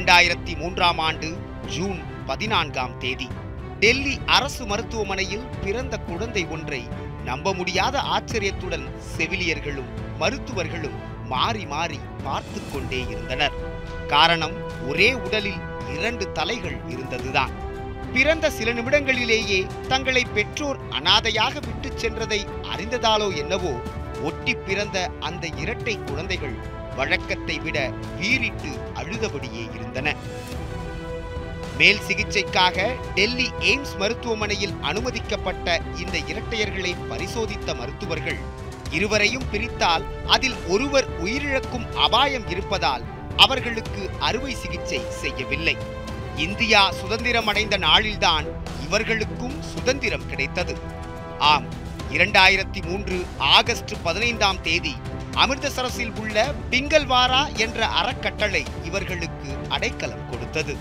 இரண்டாயிரத்தி மூன்றாம் ஆண்டு ஜூன் பதினான்காம் தேதி. டெல்லி அரசு மருத்துவமனையில் பிறந்த குழந்தை ஒன்றை நம்ப முடியாத ஆச்சரியத்துடன் செவிலியர்களும் மருத்துவர்களும் மாறி மாறி பார்த்து கொண்டே இருந்தனர். காரணம் ஒரே உடலில் இரண்டு தலைகள் இருந்ததுதான். பிறந்த சில நிமிடங்களிலேயே தங்களை பெற்றோர் அனாதையாக விட்டுச் சென்றதை அறிந்ததாலோ என்னவோ ஒட்டி பிறந்த அந்த இரட்டை குழந்தைகள் வழக்கத்தை விட வீறிட்டு அழுதபடியே இருந்தன. மேல் சிகிச்சைக்காக டெல்லி எய்ம்ஸ் மருத்துவமனையில் அனுமதிக்கப்பட்ட இந்த இரட்டையர்களை பரிசோதித்த மருத்துவர்கள் இருவரையும் பிரித்தால் அதில் ஒருவர் உயிரிழக்கும் அபாயம் இருப்பதால் அவர்களுக்கு அறுவை சிகிச்சை செய்யவில்லை. இந்தியா சுதந்திரம் அடைந்த நாளில்தான் இவர்களுக்கும் சுதந்திரம் கிடைத்தது. ஆம் இரண்டாயிரத்தி மூன்று ஆகஸ்ட் பதினைந்தாம் தேதி அமிர்தசரஸில் உள்ள பிங்கல்வாரா என்ற அறக்கட்டளை இவர்களுக்கு அடைக்கலம் கொடுத்தது.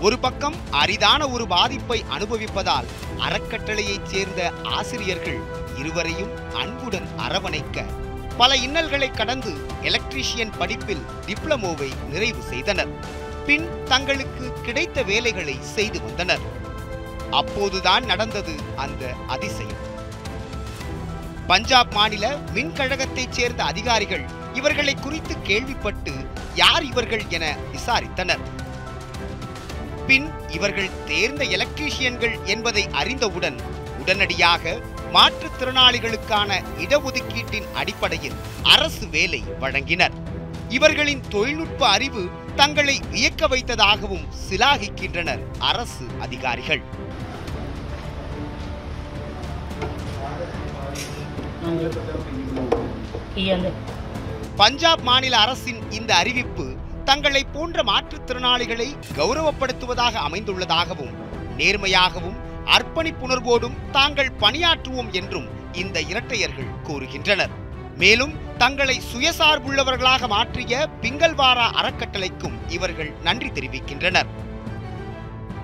ஒரு பக்கம் அரிதான ஒரு பாதிப்பை அனுபவிப்பதால் அறக்கட்டளையைச் சேர்ந்த ஆசிரியர்கள் இருவரையும் அன்புடன் அரவணைக்க பல இன்னல்களை கடந்து எலக்ட்ரீஷியன் படிப்பில் டிப்ளமோவை நிறைவு செய்தனர். பின் தங்களுக்கு கிடைத்த வேலைகளை செய்து வந்தனர். அப்போதுதான் நடந்தது அந்த அதிசயம். பஞ்சாப் மாநில மின் கழகத்தைச் சேர்ந்த அதிகாரிகள் இவர்களை குறித்து கேள்விப்பட்டு யார் இவர்கள் என விசாரித்தனர். பின் இவர்கள் தேர்ந்த எலக்ட்ரீஷியன்கள் என்பதை அறிந்தவுடன் உடனடியாக மாற்றுத்திறனாளிகளுக்கான இடஒதுக்கீட்டின் அடிப்படையில் அரசு வேலை வழங்கினர். இவர்களின் தொழில்நுட்ப அறிவு தங்களை வியக்க வைத்ததாகவும் சிலாகிக்கின்றனர் அரசு அதிகாரிகள். பஞ்சாப் மாநில அரசின் இந்த அறிவிப்பு தங்களை போன்ற மாற்றுத்திறனாளிகளை கௌரவப்படுத்துவதாக அமைந்துள்ளதாகவும் நேர்மையாகவும் அர்ப்பணிப்புணர்வோடும் தாங்கள் பணியாற்றுவோம் என்றும் இந்த இரட்டையர்கள் கூறுகின்றனர். மேலும் தங்களை சுயசார்புள்ளவர்களாக மாற்றிய பிங்கல்வாரா அறக்கட்டளைக்கும் இவர்கள் நன்றி தெரிவிக்கின்றனர்.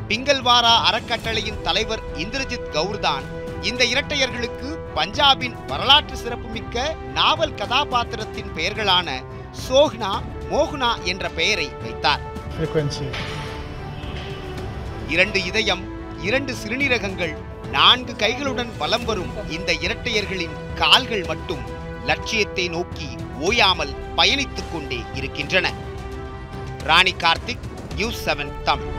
பிங்கல்வாரா அறக்கட்டளையின் தலைவர் இந்திரஜித் கவுர்தான் இந்த இரட்டையர்களுக்கு பஞ்சாபின் வரலாற்று சிறப்புமிக்க நாவல் கதாபாத்திரத்தின் பெயர்களான சோஹ்னா மோகுனா என்ற பெயரை வைத்தார். இரண்டு இதயம் இரண்டு சிறுநீரகங்கள் நான்கு கைகளுடன் வலம் வரும் இந்த இரட்டையர்களின் கால்கள் மட்டும் லட்சியத்தை நோக்கி ஓயாமல் பயணித்துக் கொண்டே இருக்கின்றன. Rani Karthik news seven Tamil.